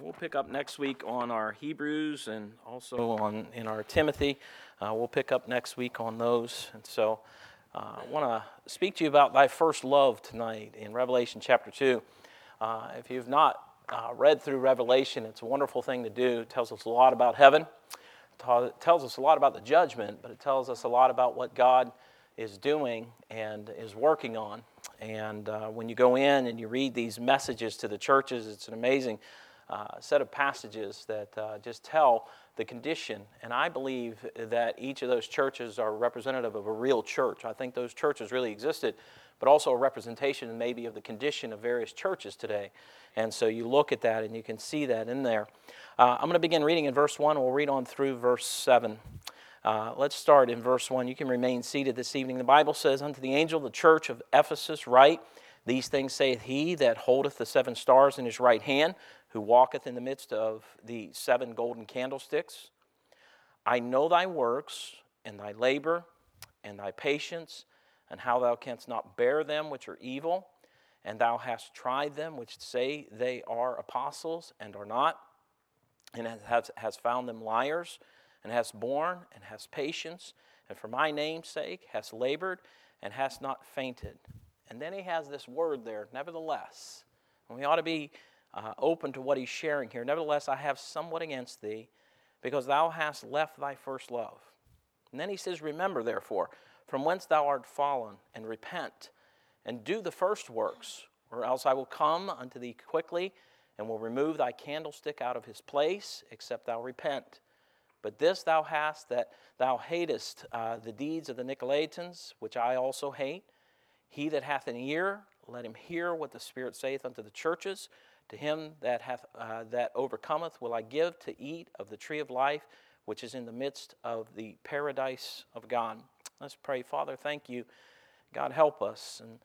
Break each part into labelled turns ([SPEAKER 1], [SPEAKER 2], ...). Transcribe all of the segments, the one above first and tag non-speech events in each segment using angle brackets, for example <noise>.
[SPEAKER 1] We'll pick up next week on our Hebrews and also on in our Timothy. Uh, we'll pick up next week on those. And so uh, I want to speak to you about thy first love tonight in Revelation chapter 2. Uh, if you've not uh, read through Revelation, it's a wonderful thing to do. It tells us a lot about heaven, it tells us a lot about the judgment, but it tells us a lot about what God is doing and is working on. And uh, when you go in and you read these messages to the churches, it's an amazing a uh, set of passages that uh, just tell the condition. And I believe that each of those churches are representative of a real church. I think those churches really existed, but also a representation maybe of the condition of various churches today. And so you look at that and you can see that in there. Uh, I'm going to begin reading in verse 1. We'll read on through verse 7. Uh, let's start in verse 1. You can remain seated this evening. The Bible says, Unto the angel of the church of Ephesus, write, These things saith he that holdeth the seven stars in his right hand who walketh in the midst of the seven golden candlesticks. I know thy works, and thy labor, and thy patience, and how thou canst not bear them which are evil, and thou hast tried them which say they are apostles and are not, and has, found them liars, and hast borne, and hast patience, and for my name's sake hast labored, and hast not fainted. And then he has this word there, nevertheless. And we ought to be uh, open to what he's sharing here. Nevertheless, I have somewhat against thee, because thou hast left thy first love. And then he says, Remember, therefore, from whence thou art fallen, and repent, and do the first works, or else I will come unto thee quickly, and will remove thy candlestick out of his place, except thou repent. But this thou hast that thou hatest uh, the deeds of the Nicolaitans, which I also hate. He that hath an ear, let him hear what the Spirit saith unto the churches. To him that, hath, uh, that overcometh will I give to eat of the tree of life, which is in the midst of the paradise of God. Let's pray. Father, thank you. God, help us. And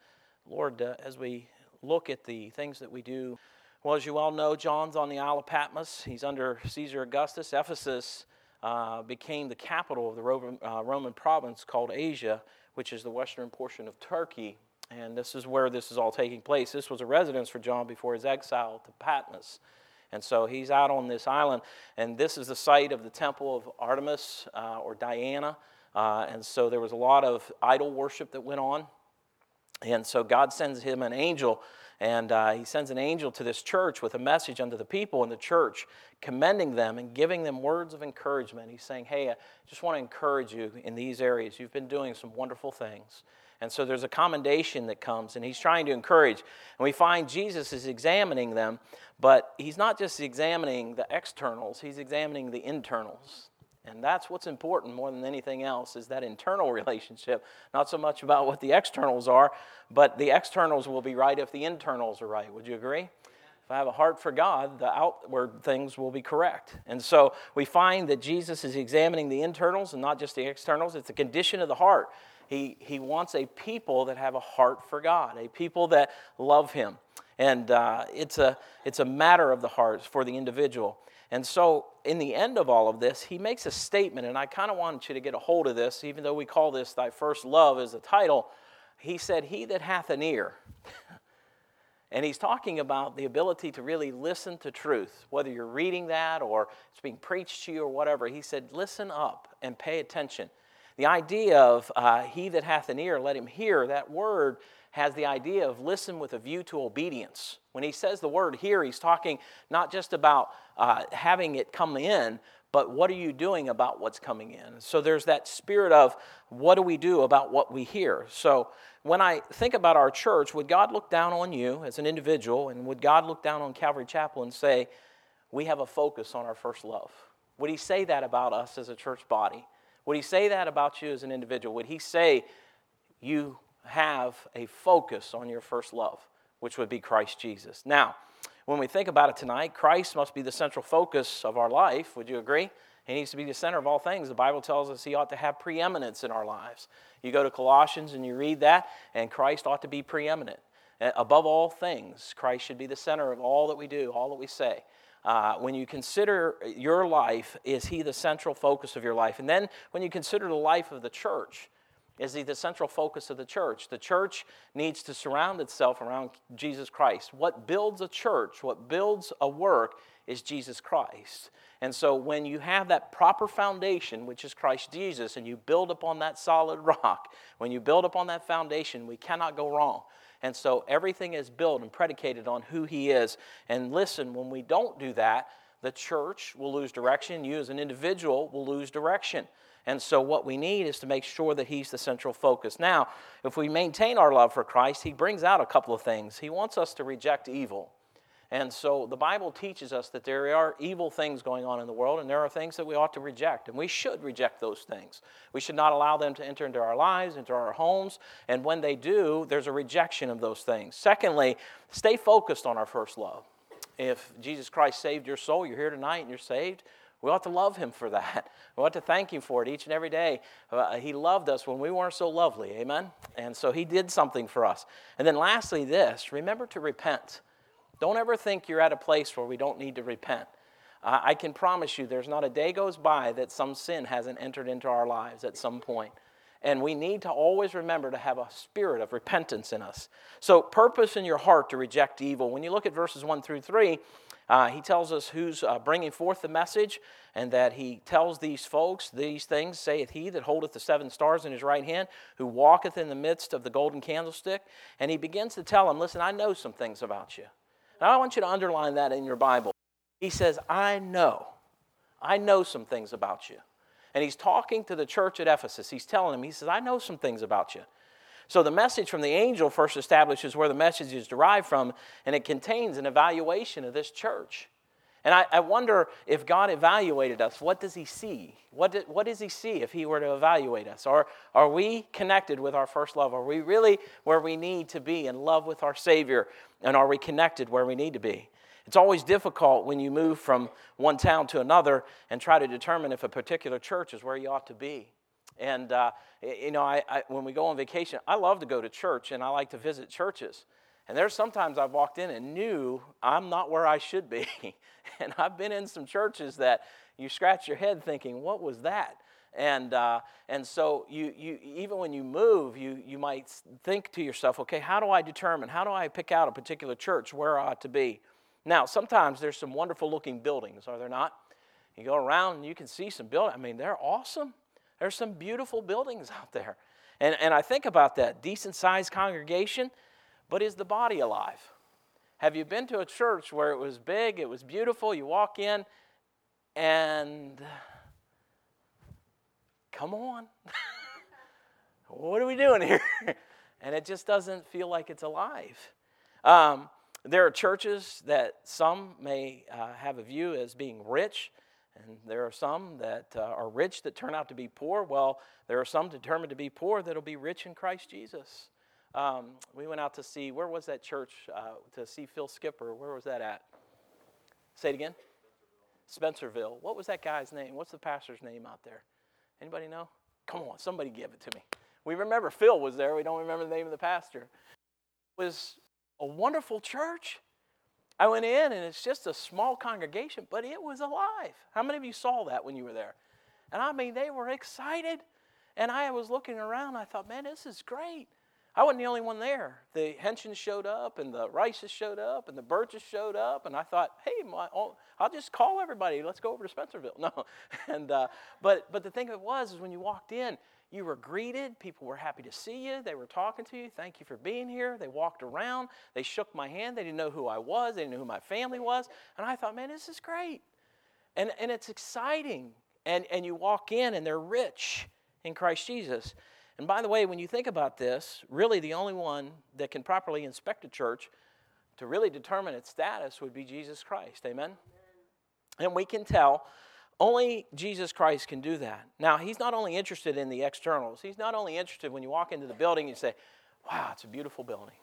[SPEAKER 1] Lord, uh, as we look at the things that we do, well, as you all know, John's on the Isle of Patmos. He's under Caesar Augustus. Ephesus uh, became the capital of the Roman, uh, Roman province called Asia, which is the western portion of Turkey. And this is where this is all taking place. This was a residence for John before his exile to Patmos. And so he's out on this island, and this is the site of the temple of Artemis uh, or Diana. Uh, and so there was a lot of idol worship that went on. And so God sends him an angel, and uh, he sends an angel to this church with a message unto the people in the church, commending them and giving them words of encouragement. He's saying, Hey, I just want to encourage you in these areas. You've been doing some wonderful things. And so there's a commendation that comes, and he's trying to encourage. And we find Jesus is examining them, but he's not just examining the externals, he's examining the internals. And that's what's important more than anything else is that internal <laughs> relationship. Not so much about what the externals are, but the externals will be right if the internals are right. Would you agree? If I have a heart for God, the outward things will be correct. And so we find that Jesus is examining the internals and not just the externals. It's the condition of the heart. He, he wants a people that have a heart for God, a people that love Him. And uh, it's, a, it's a matter of the heart for the individual. And so, in the end of all of this, he makes a statement, and I kind of want you to get a hold of this, even though we call this Thy First Love as the title. He said, He that hath an ear. <laughs> And he's talking about the ability to really listen to truth, whether you're reading that or it's being preached to you or whatever. He said, Listen up and pay attention. The idea of uh, he that hath an ear, let him hear, that word has the idea of listen with a view to obedience. When he says the word here, he's talking not just about uh, having it come in, but what are you doing about what's coming in? So there's that spirit of what do we do about what we hear? So when I think about our church, would God look down on you as an individual, and would God look down on Calvary Chapel and say, we have a focus on our first love? Would he say that about us as a church body? Would he say that about you as an individual? Would he say you have a focus on your first love, which would be Christ Jesus? Now, when we think about it tonight, Christ must be the central focus of our life. Would you agree? He needs to be the center of all things. The Bible tells us he ought to have preeminence in our lives. You go to Colossians and you read that, and Christ ought to be preeminent. Above all things, Christ should be the center of all that we do, all that we say. Uh, when you consider your life, is he the central focus of your life? And then when you consider the life of the church, is he the central focus of the church? The church needs to surround itself around Jesus Christ. What builds a church, what builds a work, is Jesus Christ. And so when you have that proper foundation, which is Christ Jesus, and you build upon that solid <laughs> rock, when you build upon that foundation, we cannot go wrong. And so everything is built and predicated on who He is. And listen, when we don't do that, the church will lose direction. You, as an individual, will lose direction. And so, what we need is to make sure that He's the central focus. Now, if we maintain our love for Christ, He brings out a couple of things. He wants us to reject evil. And so the Bible teaches us that there are evil things going on in the world, and there are things that we ought to reject, and we should reject those things. We should not allow them to enter into our lives, into our homes, and when they do, there's a rejection of those things. Secondly, stay focused on our first love. If Jesus Christ saved your soul, you're here tonight and you're saved, we ought to love him for that. <laughs> We ought to thank him for it each and every day. Uh, he loved us when we weren't so lovely, amen? And so he did something for us. And then lastly, this remember to repent. Don't ever think you're at a place where we don't need to repent. Uh, I can promise you there's not a day goes by that some sin hasn't entered into our lives at some point. And we need to always remember to have a spirit of repentance in us. So, purpose in your heart to reject evil. When you look at verses 1 through 3, uh, he tells us who's uh, bringing forth the message, and that he tells these folks, These things saith he that holdeth the seven stars in his right hand, who walketh in the midst of the golden candlestick. And he begins to tell them, Listen, I know some things about you. Now, I want you to underline that in your Bible. He says, I know. I know some things about you. And he's talking to the church at Ephesus. He's telling them, he says, I know some things about you. So the message from the angel first establishes where the message is derived from, and it contains an evaluation of this church. And I, I, wonder if God evaluated us, what does He see? What, what does He see if He were to evaluate us? Or are we connected with our first love? Are we really where we need to be in love with our Savior? And are we connected where we need to be? It's always difficult when you move from one town to another and try to determine if a particular church is where you ought to be. And, uh, you know, I, I, when we go on vacation, I love to go to church and I like to visit churches. And there's sometimes I've walked in and knew I'm not where I should be. <laughs> and I've been in some churches that you scratch your head thinking, what was that? And, uh, and so you, you, even when you move, you, you might think to yourself, okay, how do I determine? How do I pick out a particular church where I ought to be? Now, sometimes there's some wonderful looking buildings, are there not? You go around and you can see some buildings. I mean, they're awesome. There's some beautiful buildings out there. And, and I think about that decent sized congregation but is the body alive? Have you been to a church where it was big, it was beautiful, you walk in, and come on. <laughs> what are we doing here? <laughs> and it just doesn't feel like it's alive. Um, there are churches that some may uh, have a view as being rich, and there are some that uh, are rich that turn out to be poor. Well, there are some determined to be poor that'll be rich in Christ Jesus. Um, we went out to see, where was that church? Uh, to see Phil Skipper. Where was that at? Say it again. Spencerville. What was that guy's name? What's the pastor's name out there? Anybody know? Come on, somebody give it to me. We remember Phil was there. We don't remember the name of the pastor. It was a wonderful church. I went in and it's just a small congregation, but it was alive. How many of you saw that when you were there? And I mean, they were excited. And I was looking around. I thought, man, this is great. I wasn't the only one there. The Henshins showed up, and the Rices showed up, and the Birches showed up, and I thought, hey, my, I'll just call everybody. Let's go over to Spencerville. <laughs> No, and uh, but but the thing of it was is when you walked in, you were greeted. People were happy to see you. They were talking to you. Thank you for being here. They walked around. They shook my hand. They didn't know who I was. They didn't know who my family was. And I thought, man, this is great, and and it's exciting. And and you walk in, and they're rich in Christ Jesus. And by the way, when you think about this, really the only one that can properly inspect a church to really determine its status would be Jesus Christ. Amen? Amen. And we can tell only Jesus Christ can do that. Now, he's not only interested in the externals, he's not only interested when you walk into the building and say, wow, it's a beautiful building.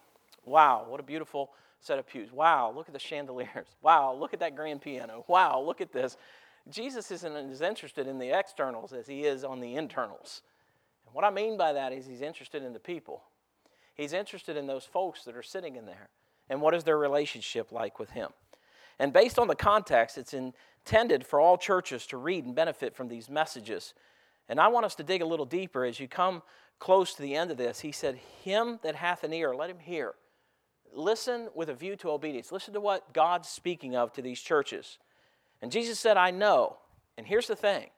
[SPEAKER 1] Wow, what a beautiful set of pews. Wow, look at the chandeliers. <laughs> Wow, look at that grand piano. Wow, look at this. Jesus isn't as interested in the externals as he is on the internals. And what I mean by that is he's interested in the people. He's interested in those folks that are sitting in there and what is their relationship like with him. And based on the context, it's intended for all churches to read and benefit from these messages. And I want us to dig a little deeper as you come close to the end of this. He said, Him that hath an ear, let him hear. Listen with a view to obedience. Listen to what God's speaking of to these churches. And Jesus said, I know. And here's the thing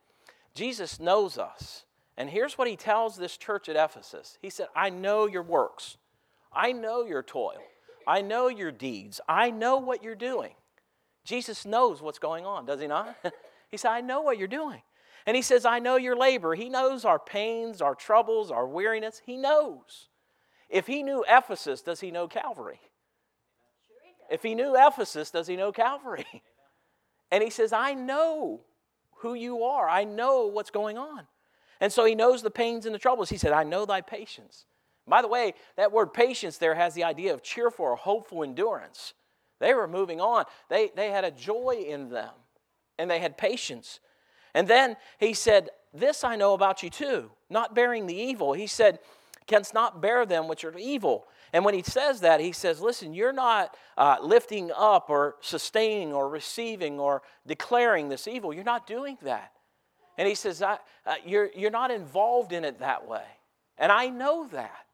[SPEAKER 1] Jesus knows us. And here's what he tells this church at Ephesus He said, I know your works, I know your toil, I know your deeds, I know what you're doing. Jesus knows what's going on, does he not? <laughs> he said, I know what you're doing. And he says, I know your labor. He knows our pains, our troubles, our weariness. He knows. If he knew Ephesus, does he know Calvary? If he knew Ephesus, does he know Calvary? <laughs> And he says, I know who you are. I know what's going on. And so he knows the pains and the troubles. He said, I know thy patience. By the way, that word patience there has the idea of cheerful or hopeful endurance. They were moving on, they, they had a joy in them, and they had patience. And then he said, This I know about you too, not bearing the evil. He said, Canst not bear them which are evil. And when he says that, he says, Listen, you're not uh, lifting up or sustaining or receiving or declaring this evil. You're not doing that. And he says, I, uh, you're, you're not involved in it that way. And I know that.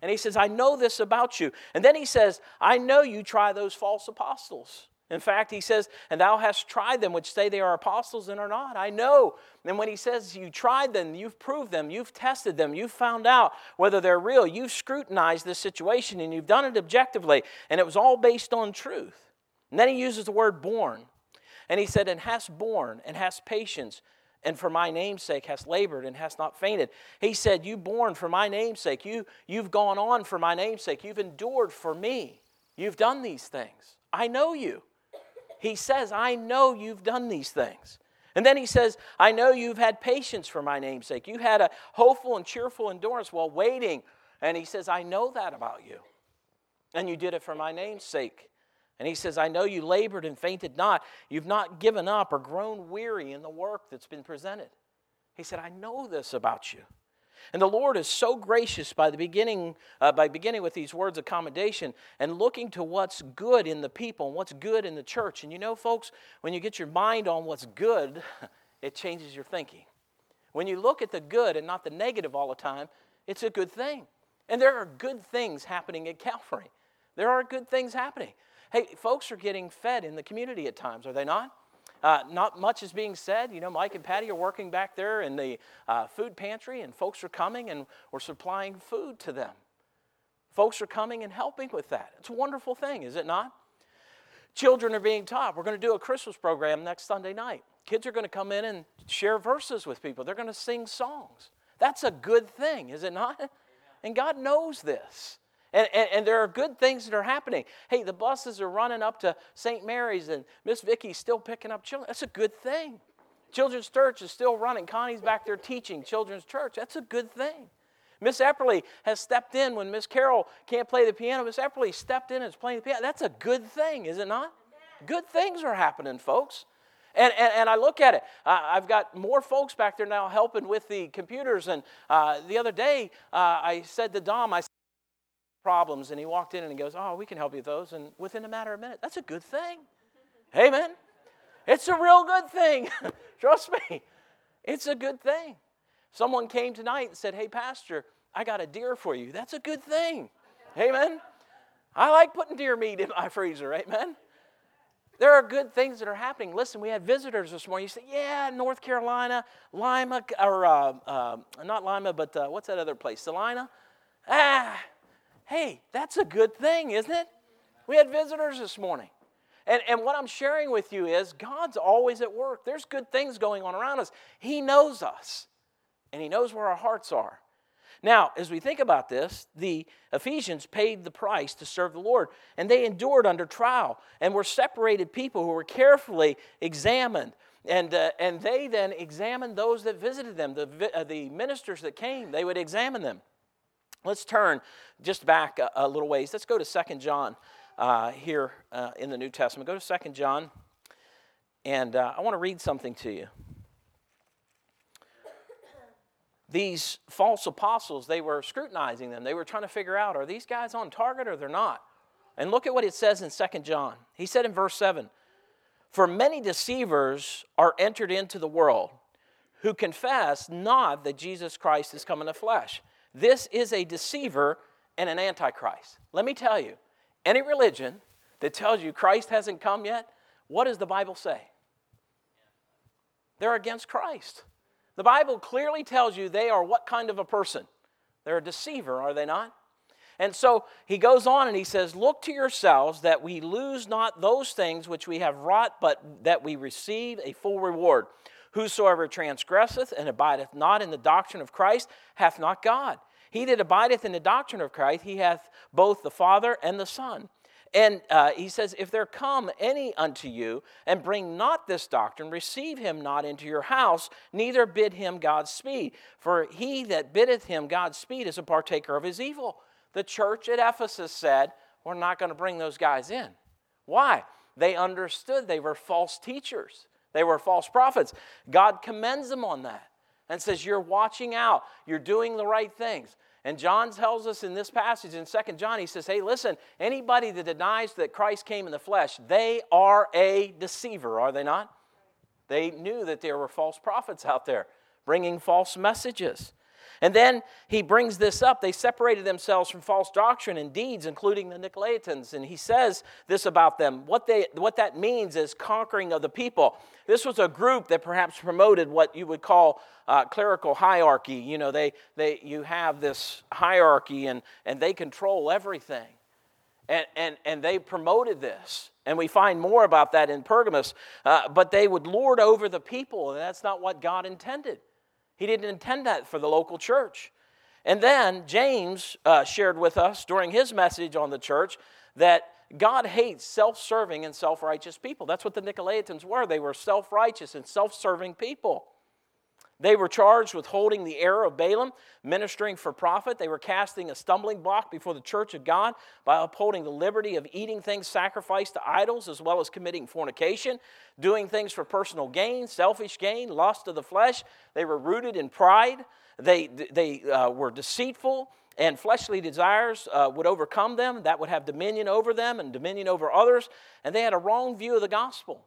[SPEAKER 1] And he says, I know this about you. And then he says, I know you try those false apostles. In fact, he says, And thou hast tried them which say they are apostles and are not. I know. And when he says you tried them, you've proved them, you've tested them, you've found out whether they're real, you've scrutinized this situation and you've done it objectively. And it was all based on truth. And then he uses the word born. And he said, And hast borne and hast patience and for my name's sake hast labored and hast not fainted. He said, You born for my name's sake. You, you've gone on for my name's sake. You've endured for me. You've done these things. I know you. He says, I know you've done these things. And then he says, I know you've had patience for my name's sake. You had a hopeful and cheerful endurance while waiting. And he says, I know that about you. And you did it for my name's sake. And he says, I know you labored and fainted not. You've not given up or grown weary in the work that's been presented. He said, I know this about you. And the Lord is so gracious by the beginning, uh, by beginning with these words of commendation and looking to what's good in the people and what's good in the church. And you know, folks, when you get your mind on what's good, <laughs> it changes your thinking. When you look at the good and not the negative all the time, it's a good thing. And there are good things happening at Calvary. There are good things happening. Hey, folks are getting fed in the community at times, are they not? Uh, not much is being said. You know, Mike and Patty are working back there in the uh, food pantry, and folks are coming and we're supplying food to them. Folks are coming and helping with that. It's a wonderful thing, is it not? Children are being taught. We're going to do a Christmas program next Sunday night. Kids are going to come in and share verses with people, they're going to sing songs. That's a good thing, is it not? And God knows this. And, and, and, there are good things that are happening. Hey, the buses are running up to St. Mary's, and Miss Vicky's still picking up children. That's a good thing. Children's Church is still running. Connie's back there teaching Children's Church. That's a good thing. Miss Epperly has stepped in when Miss Carol can't play the piano. Miss Epperly stepped in and is playing the piano. That's a good thing, is it not? Good things are happening, folks. And, and, and, I look at it. I, have got more folks back there now helping with the computers. And uh, the other day, uh, I said to Dom, I said, problems and he walked in and he goes, Oh, we can help you with those. And within a matter of minutes, that's a good thing. Amen. It's a real good thing. <laughs> Trust me, it's a good thing. Someone came tonight and said, Hey, Pastor, I got a deer for you. That's a good thing. Amen. I like putting deer meat in my freezer. Amen. There are good things that are happening. Listen, we had visitors this morning. You said, yeah, North Carolina, Lima, or uh, uh, not Lima, but uh, what's that other place? Salina? Ah, hey, that's a good thing, isn't it? We had visitors this morning. And, and what I'm sharing with you is God's always at work. There's good things going on around us. He knows us, and He knows where our hearts are. Now, as we think about this, the Ephesians paid the price to serve the Lord, and they endured under trial and were separated people who were carefully examined. And, uh, and they then examined those that visited them, the, uh, the ministers that came, they would examine them. Let's turn just back a, a little ways. Let's go to Second John uh, here uh, in the New Testament. Go to Second John, and uh, I want to read something to you. These false apostles, they were scrutinizing them. They were trying to figure out are these guys on target or they're not? And look at what it says in Second John. He said in verse 7 For many deceivers are entered into the world who confess not that Jesus Christ is come in the flesh. This is a deceiver and an antichrist. Let me tell you, any religion that tells you Christ hasn't come yet, what does the Bible say? They're against Christ. The Bible clearly tells you they are what kind of a person? They're a deceiver, are they not? And so he goes on and he says, Look to yourselves that we lose not those things which we have wrought, but that we receive a full reward. Whosoever transgresseth and abideth not in the doctrine of Christ hath not God. He that abideth in the doctrine of Christ, he hath both the Father and the Son. And uh, he says, If there come any unto you and bring not this doctrine, receive him not into your house, neither bid him Godspeed. For he that biddeth him Godspeed is a partaker of his evil. The church at Ephesus said, We're not going to bring those guys in. Why? They understood they were false teachers, they were false prophets. God commends them on that and says, You're watching out, you're doing the right things. And John tells us in this passage in Second John, he says, Hey, listen, anybody that denies that Christ came in the flesh, they are a deceiver, are they not? They knew that there were false prophets out there bringing false messages. And then he brings this up. They separated themselves from false doctrine and deeds, including the Nicolaitans. And he says this about them. What, they, what that means is conquering of the people. This was a group that perhaps promoted what you would call uh, clerical hierarchy. You know, they, they, you have this hierarchy and, and they control everything. And, and, and they promoted this. And we find more about that in Pergamos. Uh, but they would lord over the people, and that's not what God intended. He didn't intend that for the local church. And then James uh, shared with us during his message on the church that God hates self serving and self righteous people. That's what the Nicolaitans were. They were self righteous and self serving people. They were charged with holding the error of Balaam, ministering for profit. They were casting a stumbling block before the church of God by upholding the liberty of eating things sacrificed to idols, as well as committing fornication, doing things for personal gain, selfish gain, lust of the flesh. They were rooted in pride. They, they uh, were deceitful and fleshly desires uh, would overcome them. That would have dominion over them and dominion over others. And they had a wrong view of the gospel.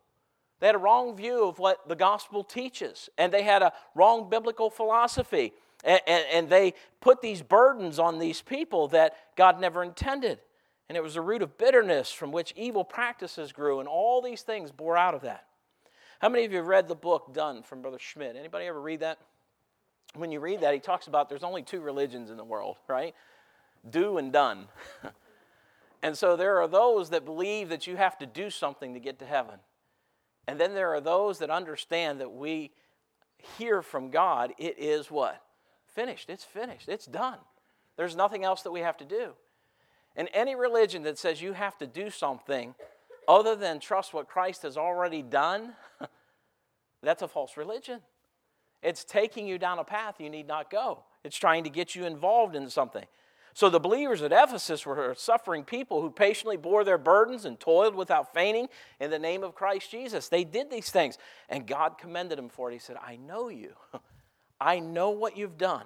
[SPEAKER 1] They had a wrong view of what the gospel teaches, and they had a wrong biblical philosophy. And, and, and, they put these burdens on these people that God never intended. And it was a root of bitterness from which evil practices grew, and all these things bore out of that. How many of you have read the book Done from Brother Schmidt? Anybody ever read that? When you read that, he talks about there's only two religions in the world, right? Do and done. <laughs> and so there are those that believe that you have to do something to get to heaven. And then there are those that understand that we hear from God, it is what? Finished. It's finished. It's done. There's nothing else that we have to do. And any religion that says you have to do something other than trust what Christ has already done, <laughs> that's a false religion. It's taking you down a path you need not go. It's trying to get you involved in something. So the believers at Ephesus were suffering people who patiently bore their burdens and toiled without fainting in the name of Christ Jesus. They did these things, and God commended them for it. He said, I know you, <laughs> I know what you've done.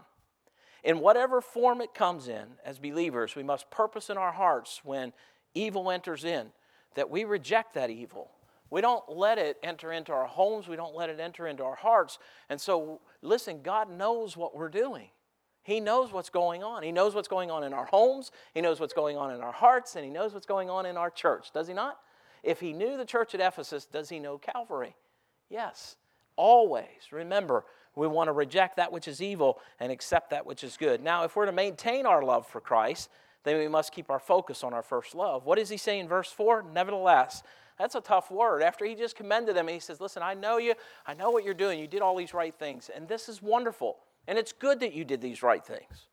[SPEAKER 1] In whatever form it comes in, as believers, we must purpose in our hearts when evil enters in that we reject that evil. We don't let it enter into our homes, we don't let it enter into our hearts. And so, listen, God knows what we're doing. He knows what's going on. He knows what's going on in our homes. He knows what's going on in our hearts, and He knows what's going on in our church, does He not? If He knew the church at Ephesus, does He know Calvary? Yes. Always remember, we want to reject that which is evil and accept that which is good. Now, if we're to maintain our love for Christ, then we must keep our focus on our first love. What does he say in verse 4? Nevertheless, that's a tough word. After he just commended them, he says, Listen, I know you. I know what you're doing. You did all these right things. And this is wonderful. And it's good that you did these right things.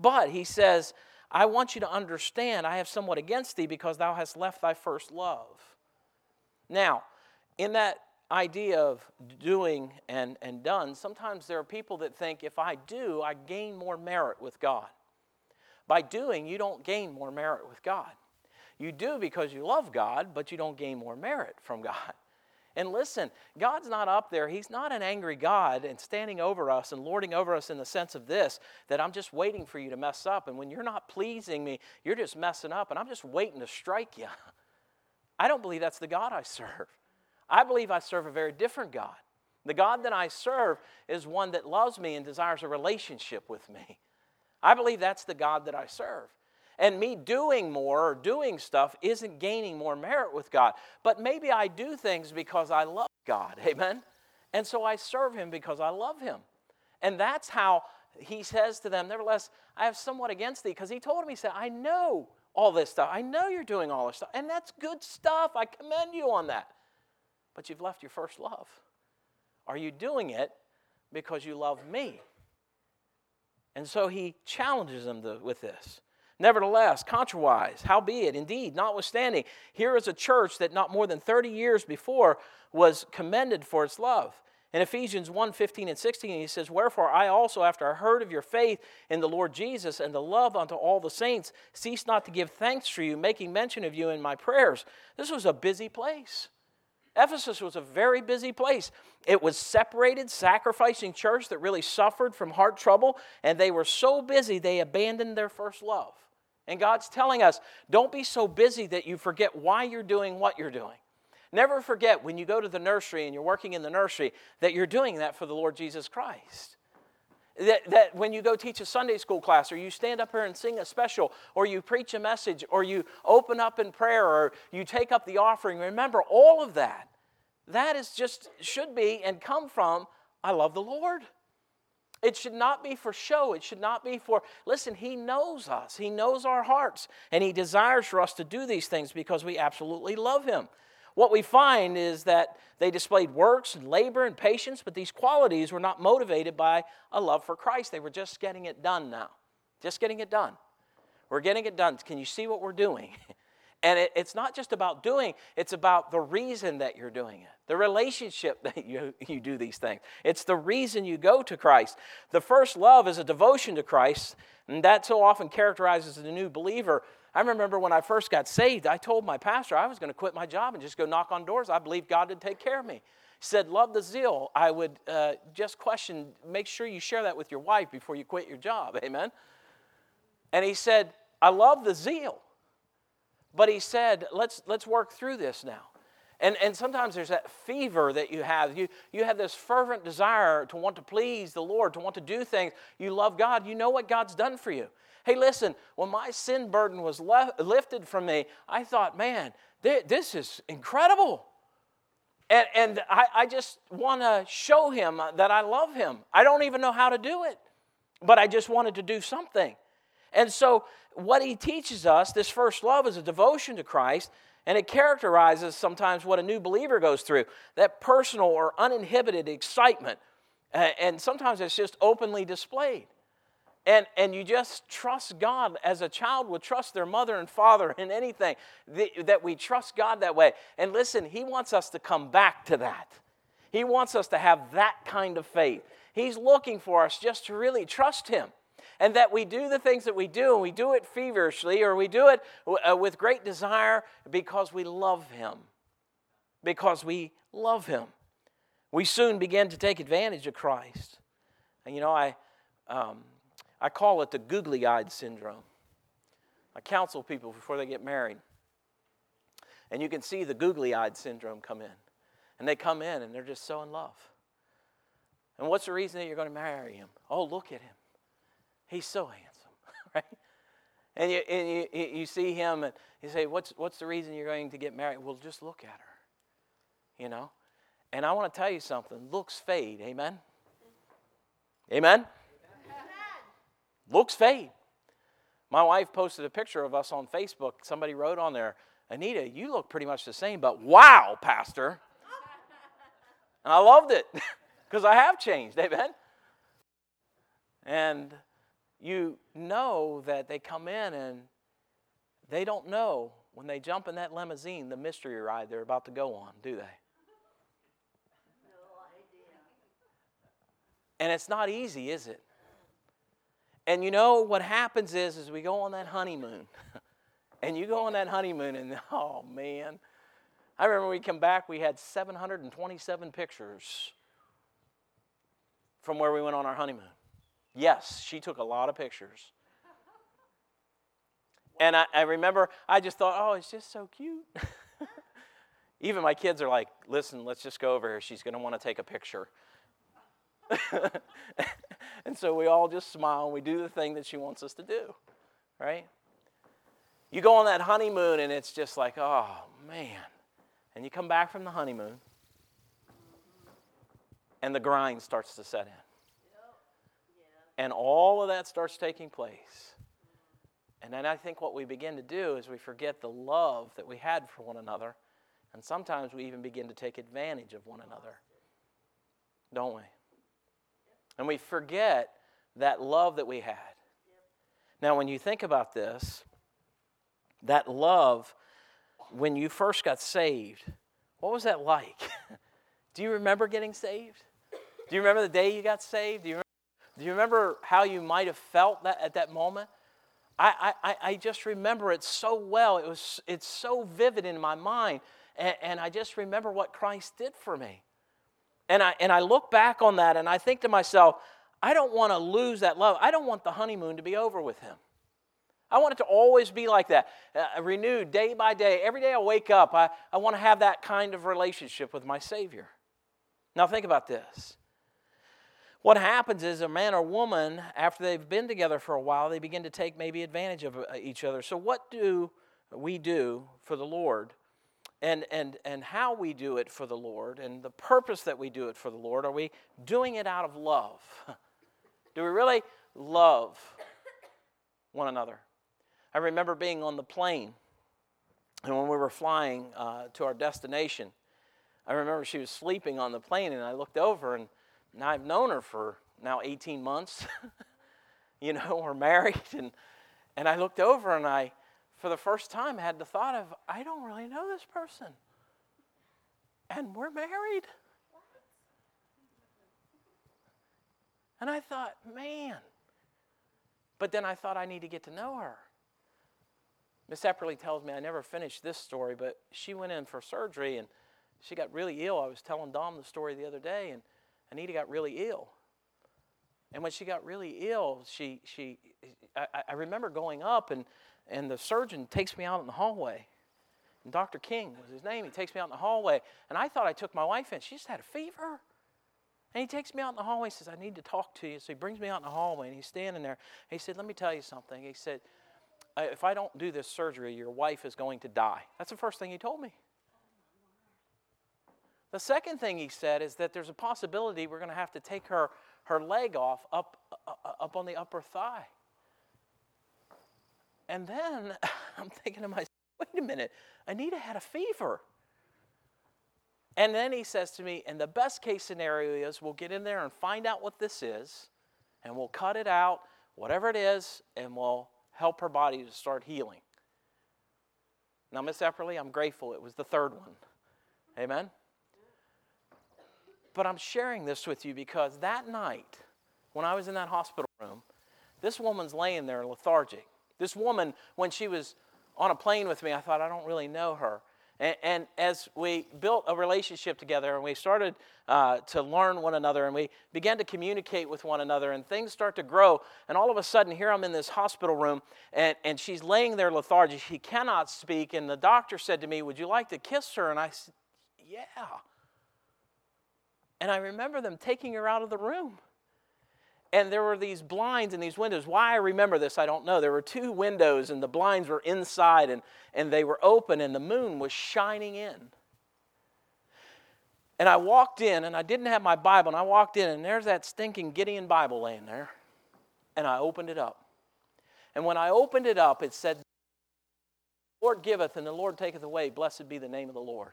[SPEAKER 1] But he says, I want you to understand I have somewhat against thee because thou hast left thy first love. Now, in that idea of doing and, and done, sometimes there are people that think if I do, I gain more merit with God. By doing, you don't gain more merit with God. You do because you love God, but you don't gain more merit from God. And listen, God's not up there. He's not an angry God and standing over us and lording over us in the sense of this that I'm just waiting for you to mess up. And when you're not pleasing me, you're just messing up and I'm just waiting to strike you. <laughs> I don't believe that's the God I serve. I believe I serve a very different God. The God that I serve is one that loves me and desires a relationship with me. I believe that's the God that I serve. And me doing more or doing stuff isn't gaining more merit with God. But maybe I do things because I love God. <laughs> Amen? And so I serve Him because I love Him. And that's how He says to them, Nevertheless, I have somewhat against thee. Because He told him, He said, I know all this stuff. I know you're doing all this stuff. And that's good stuff. I commend you on that. But you've left your first love. Are you doing it because you love me? And so he challenges them to, with this. Nevertheless, contrariwise, howbeit, indeed, notwithstanding, here is a church that not more than 30 years before was commended for its love. In Ephesians 1 15 and 16, he says, Wherefore I also, after I heard of your faith in the Lord Jesus and the love unto all the saints, cease not to give thanks for you, making mention of you in my prayers. This was a busy place. Ephesus was a very busy place. It was separated, sacrificing church that really suffered from heart trouble, and they were so busy they abandoned their first love. And God's telling us don't be so busy that you forget why you're doing what you're doing. Never forget when you go to the nursery and you're working in the nursery that you're doing that for the Lord Jesus Christ. That, that when you go teach a Sunday school class, or you stand up here and sing a special, or you preach a message, or you open up in prayer, or you take up the offering, remember all of that. That is just, should be and come from, I love the Lord. It should not be for show. It should not be for, listen, He knows us. He knows our hearts. And He desires for us to do these things because we absolutely love Him. What we find is that they displayed works and labor and patience, but these qualities were not motivated by a love for Christ. They were just getting it done now. Just getting it done. We're getting it done. Can you see what we're doing? <laughs> And it, it's not just about doing, it's about the reason that you're doing it, the relationship <laughs> that you, you do these things. It's the reason you go to Christ. The first love is a devotion to Christ, and that so often characterizes the new believer. I remember when I first got saved, I told my pastor I was going to quit my job and just go knock on doors. I believed God would take care of me He said, Love the zeal. I would uh, just question, make sure you share that with your wife before you quit your job. <laughs> Amen. And he said, I love the zeal. But he said, let's, let's work through this now. And, and sometimes there's that fever that you have. You, you have this fervent desire to want to please the Lord, to want to do things. You love God. You know what God's done for you. Hey, listen, when my sin burden was left, lifted from me, I thought, man, th- this is incredible. And, and I, I just want to show him that I love him. I don't even know how to do it, but I just wanted to do something. And so, what he teaches us, this first love, is a devotion to Christ, and it characterizes sometimes what a new believer goes through that personal or uninhibited excitement. And sometimes it's just openly displayed. And, and you just trust God as a child would trust their mother and father in anything, that we trust God that way. And listen, He wants us to come back to that. He wants us to have that kind of faith. He's looking for us just to really trust Him and that we do the things that we do, and we do it feverishly, or we do it uh, with great desire because we love Him. Because we love Him. We soon begin to take advantage of Christ. And you know, I, um, I call it the googly eyed syndrome. I counsel people before they get married. And you can see the googly eyed syndrome come in. And they come in and they're just so in love. And what's the reason that you're going to marry him? Oh, look at him. He's so handsome, <laughs> right? And you, and you, you see him and you say, what's, what's the reason you're going to get married? Well, just look at her, you know? And I want to tell you something looks fade, amen? Amen? amen. Looks fade. My wife posted a picture of us on Facebook. Somebody wrote on there, Anita, you look pretty much the same, but wow, Pastor. <laughs> and I loved it because <laughs> I have changed, amen? And you know that they come in and they don't know when they jump in that limousine the mystery ride they're about to go on, do they? and it's not easy is it and you know what happens is is we go on that honeymoon <laughs> and you go on that honeymoon and <laughs> oh man i remember we come back we had 727 pictures from where we went on our honeymoon Yes, she took a lot of pictures. And I, I remember I just thought, oh, it's just so cute. <laughs> Even my kids are like, listen, let's just go over here. She's going to want to take a picture. <laughs> and so we all just smile and we do the thing that she wants us to do, right? You go on that honeymoon and it's just like, oh, man. And you come back from the honeymoon and the grind starts to set in. And all of that starts taking place. And then I think what we begin to do is we forget the love that we had for one another. And sometimes we even begin to take advantage of one another, don't we? And we forget that love that we had. Now, when you think about this, that love, when you first got saved, what was that like? <laughs> do you remember getting saved? Do you remember the day you got saved? Do you do you remember how you might have felt that at that moment? I, I, I just remember it so well. It was, it's so vivid in my mind. And, and I just remember what Christ did for me. And I, and I look back on that and I think to myself, I don't want to lose that love. I don't want the honeymoon to be over with him. I want it to always be like that, uh, renewed day by day. Every day I wake up, I, I want to have that kind of relationship with my Savior. Now, think about this what happens is a man or woman, after they've been together for a while, they begin to take maybe advantage of uh, each other. So, what do we do for the Lord? And, and, and how we do it for the Lord and the purpose that we do it for the Lord, are we doing it out of love? <laughs> do we really love one another? I remember being on the plane, and when we were flying uh, to our destination, I remember she was sleeping on the plane, and I looked over and now I've known her for now 18 months. <laughs> you know, we're married. And, and I looked over and I, for the first time, had the thought of, I don't really know this person. And we're married. And I thought, man. But then I thought I need to get to know her. Miss Epperly tells me I never finished this story, but she went in for surgery and she got really ill. I was telling Dom the story the other day, and Anita got really ill. And when she got really ill, she, she, I, I remember going up, and, and the surgeon takes me out in the hallway. And Dr. King was his name. He takes me out in the hallway, and I thought I took my wife in. She just had a fever. And he takes me out in the hallway and says, I need to talk to you. So he brings me out in the hallway, and he's standing there. He said, Let me tell you something. He said, If I don't do this surgery, your wife is going to die. That's the first thing he told me. The second thing he said is that there's a possibility we're going to have to take her, her leg off up, uh, uh, up on the upper thigh. And then <laughs> I'm thinking to myself, wait a minute, Anita had a fever. And then he says to me, and the best case scenario is we'll get in there and find out what this is, and we'll cut it out, whatever it is, and we'll help her body to start healing. Now, Miss Epperly, I'm grateful it was the third one. Amen? But I'm sharing this with you because that night, when I was in that hospital room, this woman's laying there lethargic. This woman, when she was on a plane with me, I thought, I don't really know her. And, and as we built a relationship together and we started uh, to learn one another and we began to communicate with one another and things start to grow, and all of a sudden, here I'm in this hospital room and, and she's laying there lethargic. She cannot speak. And the doctor said to me, Would you like to kiss her? And I said, Yeah. And I remember them taking her out of the room. And there were these blinds and these windows. Why I remember this, I don't know. There were two windows, and the blinds were inside and, and they were open, and the moon was shining in. And I walked in, and I didn't have my Bible, and I walked in, and there's that stinking Gideon Bible laying there. And I opened it up. And when I opened it up, it said, Lord giveth and the Lord taketh away. Blessed be the name of the Lord.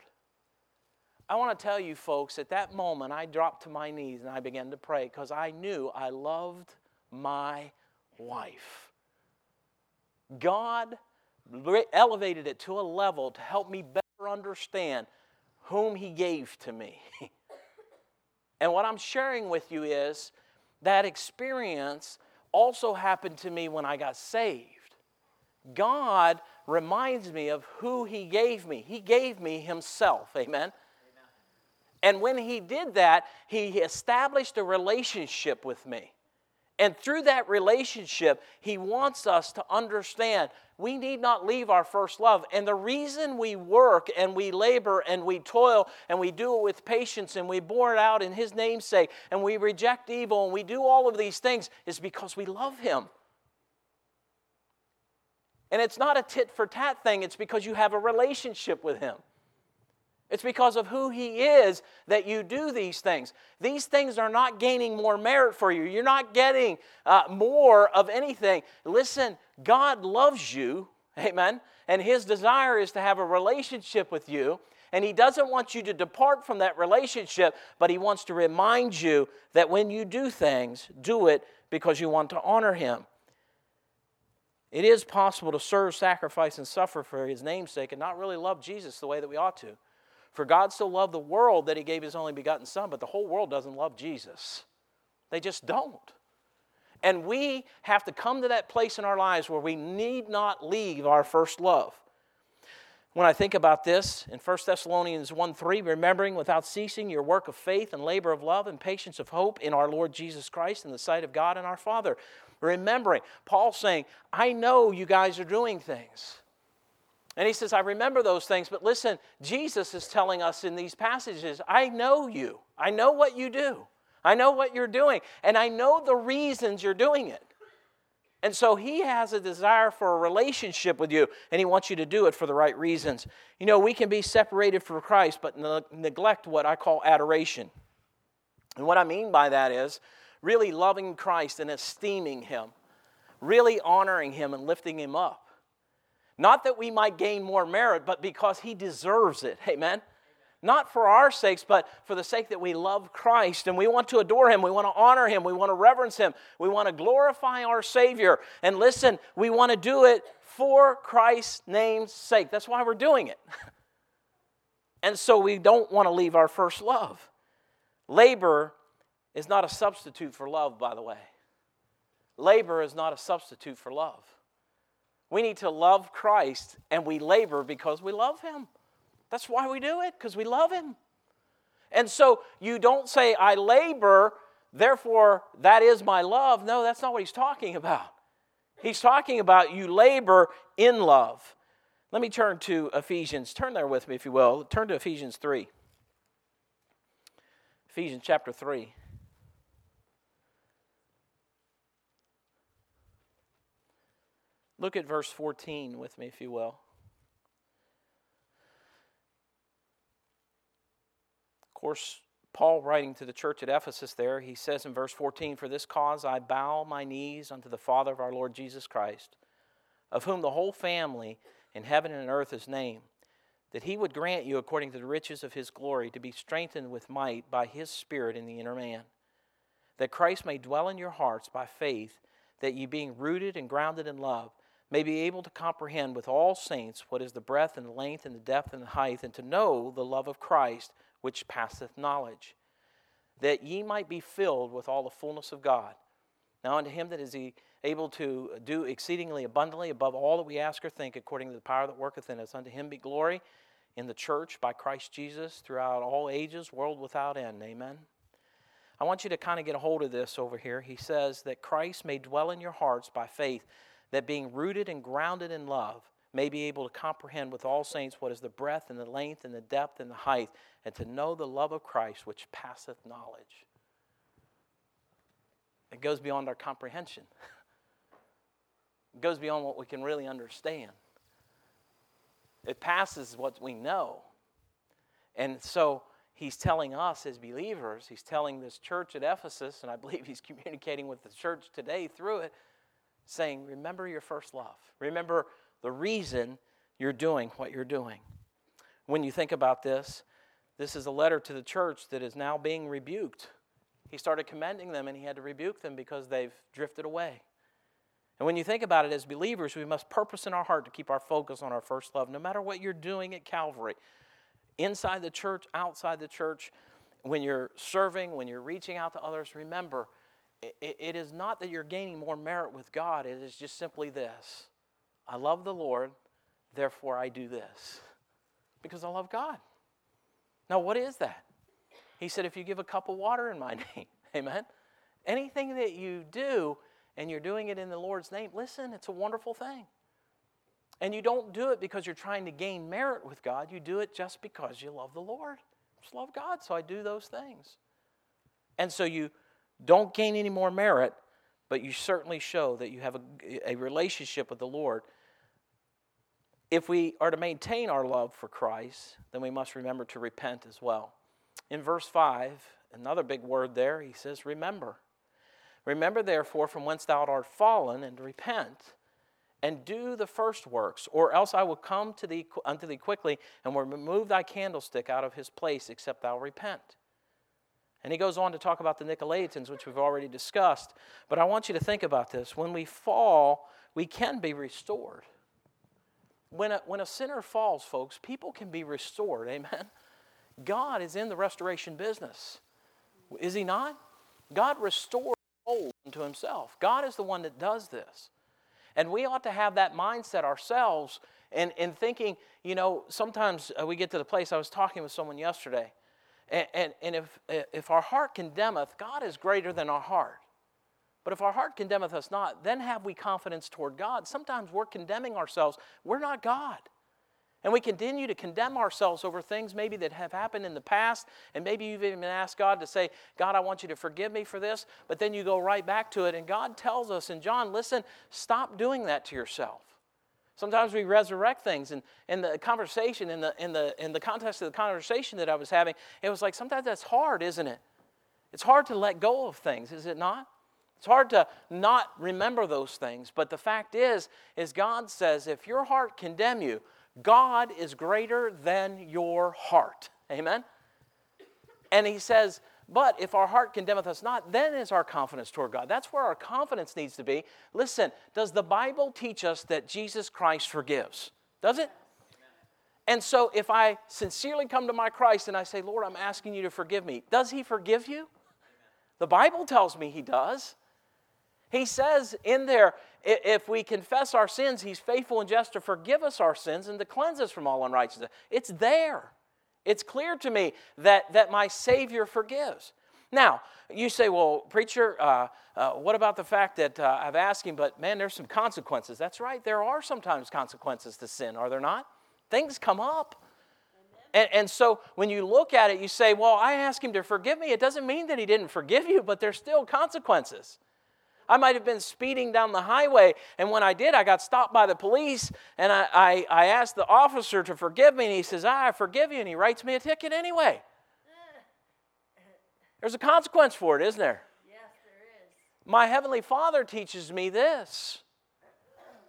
[SPEAKER 1] I want to tell you folks, at that moment, I dropped to my knees and I began to pray because I knew I loved my wife. God elevated it to a level to help me better understand whom He gave to me. <laughs> and what I'm sharing with you is that experience also happened to me when I got saved. God reminds me of who He gave me. He gave me Himself. Amen. And when he did that, he established a relationship with me. And through that relationship, he wants us to understand we need not leave our first love. And the reason we work and we labor and we toil and we do it with patience and we bore it out in his namesake and we reject evil and we do all of these things is because we love him. And it's not a tit for tat thing, it's because you have a relationship with him. It's because of who He is that you do these things. These things are not gaining more merit for you. You're not getting uh, more of anything. Listen, God loves you, <laughs> amen, and His desire is to have a relationship with you. And he doesn't want you to depart from that relationship, but he wants to remind you that when you do things, do it because you want to honor him. It is possible to serve, sacrifice, and suffer for his namesake and not really love Jesus the way that we ought to. For God so loved the world that he gave his only begotten Son, but the whole world doesn't love Jesus. They just don't. And we have to come to that place in our lives where we need not leave our first love. When I think about this in 1 Thessalonians 1 3, remembering without ceasing your work of faith and labor of love and patience of hope in our Lord Jesus Christ in the sight of God and our Father. Remembering, Paul saying, I know you guys are doing things. And he says, I remember those things, but listen, Jesus is telling us in these passages, I know you. I know what you do. I know what you're doing, and I know the reasons you're doing it. And so he has a desire for a relationship with you, and he wants you to do it for the right reasons. You know, we can be separated from Christ, but ne- neglect what I call adoration. And what I mean by that is really loving Christ and esteeming him, really honoring him and lifting him up. Not that we might gain more merit, but because he deserves it. Amen. Not for our sakes, but for the sake that we love Christ and we want to adore him. We want to honor him. We want to reverence him. We want to glorify our Savior. And listen, we want to do it for Christ's name's sake. That's why we're doing it. <laughs> and so we don't want to leave our first love. Labor is not a substitute for love, by the way. Labor is not a substitute for love. We need to love Christ and we labor because we love Him. That's why we do it, because we love Him. And so you don't say, I labor, therefore that is my love. No, that's not what He's talking about. He's talking about you labor in love. Let me turn to Ephesians. Turn there with me, if you will. Turn to Ephesians 3. Ephesians chapter 3. Look at verse 14 with me, if you will. Of course, Paul, writing to the church at Ephesus, there, he says in verse 14, For this cause I bow my knees unto the Father of our Lord Jesus Christ, of whom the whole family in heaven and earth is named, that he would grant you, according to the riches of his glory, to be strengthened with might by his Spirit in the inner man, that Christ may dwell in your hearts by faith, that ye being rooted and grounded in love, may be able to comprehend with all saints what is the breadth and the length and the depth and the height, and to know the love of Christ, which passeth knowledge, that ye might be filled with all the fullness of God. Now unto him that is able to do exceedingly abundantly above all that we ask or think, according to the power that worketh in us, unto him be glory in the church by Christ Jesus throughout all ages, world without end. Amen. I want you to kind of get a hold of this over here. He says that Christ may dwell in your hearts by faith that being rooted and grounded in love, may be able to comprehend with all saints what is the breadth and the length and the depth and the height, and to know the love of Christ which passeth knowledge. It goes beyond our comprehension, it goes beyond what we can really understand. It passes what we know. And so he's telling us as believers, he's telling this church at Ephesus, and I believe he's <laughs> communicating with the church today through it saying, Remember your first love. Remember the reason you're doing what you're doing. When you think about this, this is a letter to the church that is now being rebuked. He started commending them and he had to rebuke them because they've drifted away. And when you think about it as believers, we must purpose in our heart to keep our focus on our first love, no matter what you're doing at Calvary, inside the church, outside the church, when you're serving, when you're reaching out to others, remember it, it is not that you're gaining more merit with God, it is just simply this I love the Lord, therefore I do this because I love God. Now, what is that? He said, If you give a cup of water in my <laughs> name, amen. Anything that you do and you're doing it in the Lord's name, listen, it's a wonderful thing. And you don't do it because you're trying to gain merit with God. You do it just because you love the Lord. I just love God, so I do those things. And so you don't gain any more merit, but you certainly show that you have a, a relationship with the Lord. If we are to maintain our love for Christ, then we must remember to repent as well. In verse 5, another big word there, he says, Remember. Remember, therefore, from whence thou art fallen, and repent, and do the first works, or else I will come to thee, unto thee quickly, and will remove thy candlestick out of his place, except thou repent. And he goes on to talk about the Nicolaitans, which we've already discussed. But I want you to think about this. When we fall, we can be restored. When a, when a sinner falls, folks, people can be restored. Amen. God is in the restoration business. Is he not? God restores soul unto himself. God is the one that does this. And we ought to have that mindset ourselves and, and thinking, you know, sometimes uh, we get to the place, I was talking with someone yesterday, and, and, and if, if our heart condemneth, God is greater than our heart. But if our heart condemneth us not, then have we confidence toward God. Sometimes we're condemning ourselves. We're not God. And we continue to condemn ourselves over things maybe that have happened in the past. And maybe you've even asked God to say, God, I want you to forgive me for this. But then you go right back to it. And God tells us in John, listen, stop doing that to yourself. Sometimes we resurrect things. And in the conversation, in the, in, the, in the context of the conversation that I was having, it was like, sometimes that's hard, isn't it? It's hard to let go of things, is it not? It's hard to not remember those things. But the fact is, is God says, if your heart condemn you, God is greater than your heart. Amen? And he says, but if our heart condemneth us not, then is our confidence toward God. That's where our confidence needs to be. Listen, does the Bible teach us that Jesus Christ forgives? Does it? And so if I sincerely come to my Christ and I say, Lord, I'm asking you to forgive me, does he forgive you? The Bible tells me he does. He says in there, if we confess our sins, he's faithful and just to forgive us our sins and to cleanse us from all unrighteousness. It's there. It's clear to me that, that my Savior forgives. Now, you say, well, preacher, uh, uh, what about the fact that uh, I've asked him, but man, there's some consequences. That's right, there are sometimes consequences to sin, are there not? Things come up. And, and so when you look at it, you say, well, I asked him to forgive me. It doesn't mean that he didn't forgive you, but there's still consequences. I might have been speeding down the highway, and when I did, I got stopped by the police, and I, I, I asked the officer to forgive me, and he says, ah, I forgive you, and he writes me a ticket anyway. There's a consequence for it, isn't there?
[SPEAKER 2] Yes, there
[SPEAKER 1] is. My Heavenly Father teaches me this.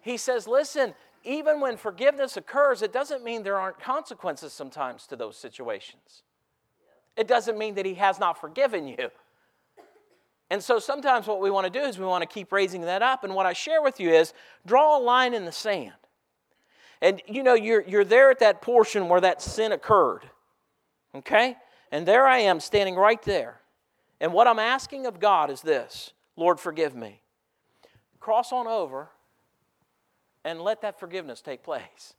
[SPEAKER 1] He says, Listen, even when forgiveness occurs, it doesn't mean there aren't consequences sometimes to those situations. It doesn't mean that He has not forgiven you. And so sometimes what we want to do is we want to keep raising that up. And what I share with you is draw a line in the sand. And you know, you're, you're there at that portion where that sin occurred. Okay? And there I am standing right there. And what I'm asking of God is this Lord, forgive me. Cross on over and let that forgiveness take place.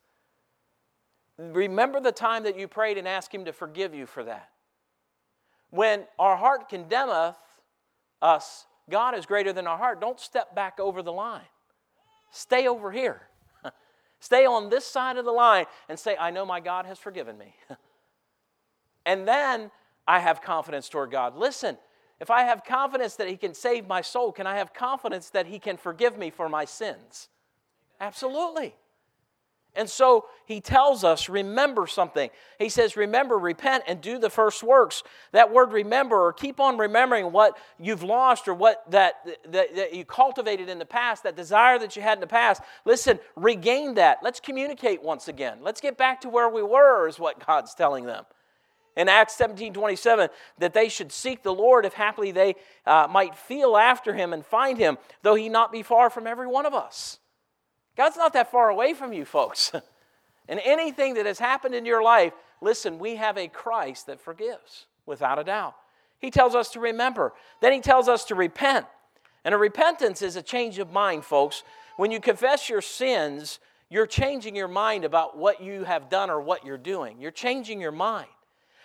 [SPEAKER 1] Remember the time that you prayed and asked Him to forgive you for that. When our heart condemneth, us, God is greater than our heart. Don't step back over the line. Stay over here. <laughs> Stay on this side of the line and say, I know my God has forgiven me. <laughs> and then I have confidence toward God. Listen, if I have confidence that He can save my soul, can I have confidence that He can forgive me for my sins? Absolutely. And so he tells us, remember something. He says, remember, repent, and do the first works. That word remember, or keep on remembering what you've lost or what that, that, that, you cultivated in the past, that desire that you had in the past. Listen, regain that. Let's communicate once again. Let's get back to where we were, is what God's telling them. In Acts 17 27, that they should seek the Lord if haply they uh, might feel after him and find him, though he not be far from every one of us. God's not that far away from you, folks. <laughs> and anything that has happened in your life, listen, we have a Christ that forgives, without a doubt. He tells us to remember. Then he tells us to repent. And a repentance is a change of mind, folks. When you confess your sins, you're changing your mind about what you have done or what you're doing. You're changing your mind.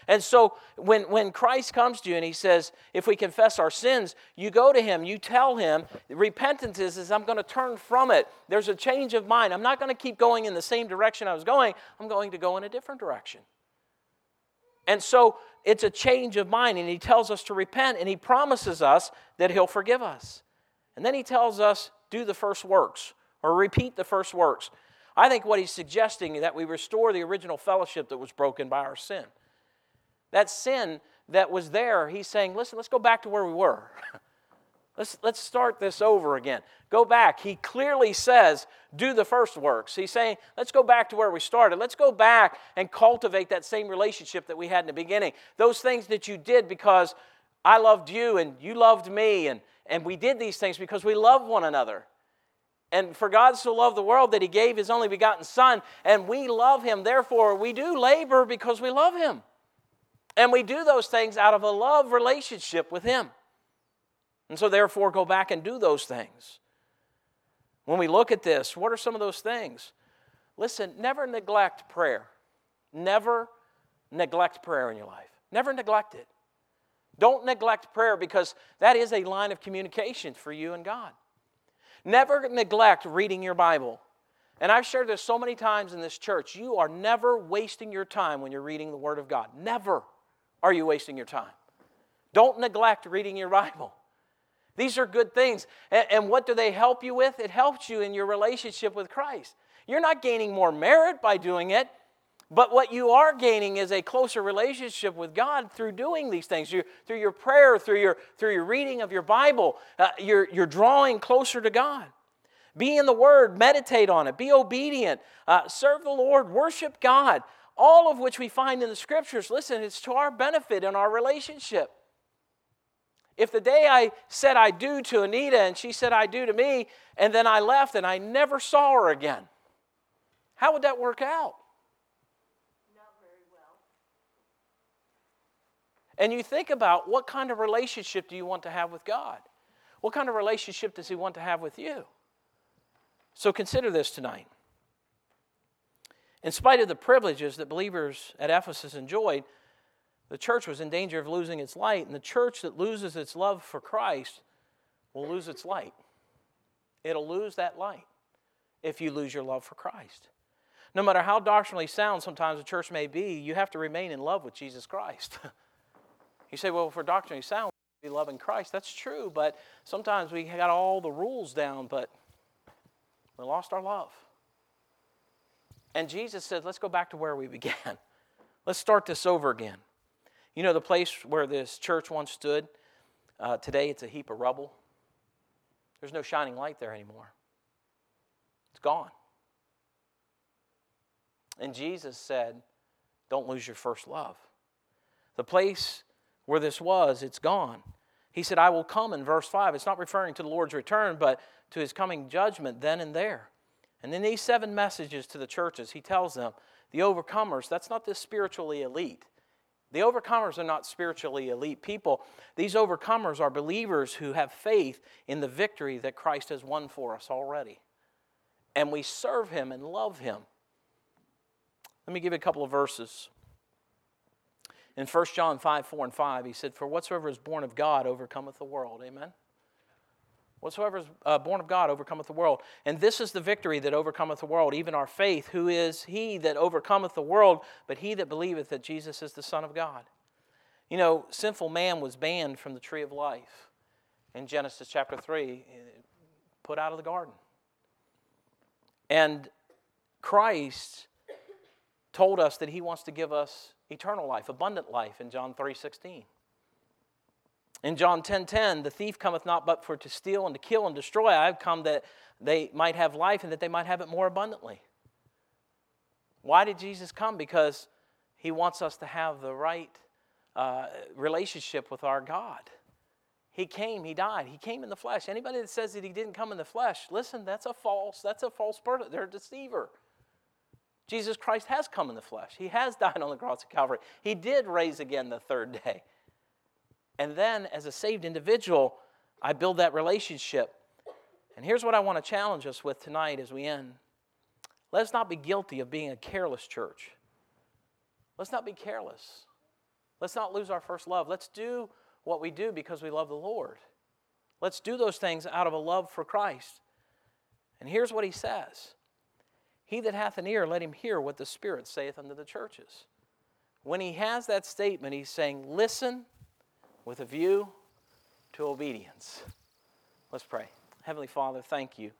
[SPEAKER 1] And so when, when Christ comes to you and he says, if we confess our sins, you go to him, you tell him, repentance is, is I'm going to turn from it. There's a change of mind. I'm not going to keep going in the same direction I was going. I'm going to go in a different direction. And so it's a change of mind, and he tells us to repent, and he promises us that he'll forgive us. And then he tells us, do the first works or repeat the first works. I think what he's suggesting is that we restore the original fellowship that was broken by our sin that sin that was there, he's saying, listen, let's go back to where we were. <laughs> let's, let's start this over again. Go back. He clearly says, do the first works. He's saying, let's go back to where we started. Let's go back and cultivate that same relationship that we had in the beginning. Those things that you did because I loved you and you loved me, and, and we did these things because we love one another. And for God so loved the world that he gave his only begotten Son, and we love him. Therefore, we do labor because we love him. And we do those things out of a love relationship with Him. And so, therefore, go back and do those things. When we look at this, what are some of those things? Listen, never neglect prayer. Never neglect prayer in your life. Never neglect it. Don't neglect prayer because that is a line of communication for you and God. Never neglect reading your Bible. And I've shared this so many times in this church. You are never wasting your time when you're reading the Word of God. Never are you wasting your time? Don't neglect reading your Bible. These are good things. And, and what do they help you with? It helps you in your relationship with Christ. You're not gaining more merit by doing it, but what you are gaining is a closer relationship with God through doing these things, you, through your prayer, through your, through your reading of your Bible. Uh, you're, you're drawing closer to God. Be in the Word, meditate on it, be obedient, uh, serve the Lord, worship God all of which we find in the scriptures. Listen, it's to our benefit in our relationship. If the day I said I do to Anita and she said I do to me, and then I left and I never saw her again, how would that work out?
[SPEAKER 2] Not very well.
[SPEAKER 1] And you think about what kind of relationship do you want to have with God? What kind of relationship does He want to have with you? So consider this tonight. In spite of the privileges that believers at Ephesus enjoyed, the church was in danger of losing its light, and the church that loses its love for Christ will lose its light. It'll lose that light if you lose your love for Christ. No matter how doctrinally sound sometimes the church may be, you have to remain in love with Jesus Christ. <laughs> you say, well, if we're doctrinally sound, we love in Christ. That's true, but sometimes we got all the rules down, but we lost our love. And Jesus said, Let's go back to where we <laughs> began. Let's start this over again. You know, the place where this church once stood, uh, today it's a heap of rubble. There's no shining light there anymore, it's gone. And Jesus said, Don't lose your first love. The place where this was, it's gone. He said, I will come in verse 5. It's not referring to the Lord's return, but to his coming judgment then and there. And in these seven messages to the churches, he tells them the overcomers, that's not the spiritually elite. The overcomers are not spiritually elite people. These overcomers are believers who have faith in the victory that Christ has won for us already. And we serve him and love him. Let me give you a couple of verses. In 1 John 5 4 and 5, he said, For whatsoever is born of God overcometh the world. Amen. Whatsoever is uh, born of God overcometh the world. And this is the victory that overcometh the world, even our faith. Who is he that overcometh the world, but he that believeth that Jesus is the Son of God? You know, sinful man was banned from the tree of life in Genesis chapter 3, put out of the garden. And Christ told us that he wants to give us eternal life, abundant life in John 3 16. In John 10:10, 10, 10, the thief cometh not but for to steal and to kill and destroy. I have come that they might have life and that they might have it more abundantly. Why did Jesus come? Because he wants us to have the right uh, relationship with our God. He came, he died, he came in the flesh. Anybody that says that he didn't come in the flesh, listen, that's a false, that's a false person. They're a deceiver. Jesus Christ has come in the flesh. He has <laughs> died on the cross of Calvary. He did raise again the third day. And then, as a saved individual, I build that relationship. And here's what I want to challenge us with tonight as we end. Let's not be guilty of being a careless church. Let's not be careless. Let's not lose our first love. Let's do what we do because we love the Lord. Let's do those things out of a love for Christ. And here's what he says He that hath an ear, let him hear what the Spirit saith unto the churches. When he has that statement, he's saying, Listen with a view to obedience. Let's pray. Heavenly Father, thank you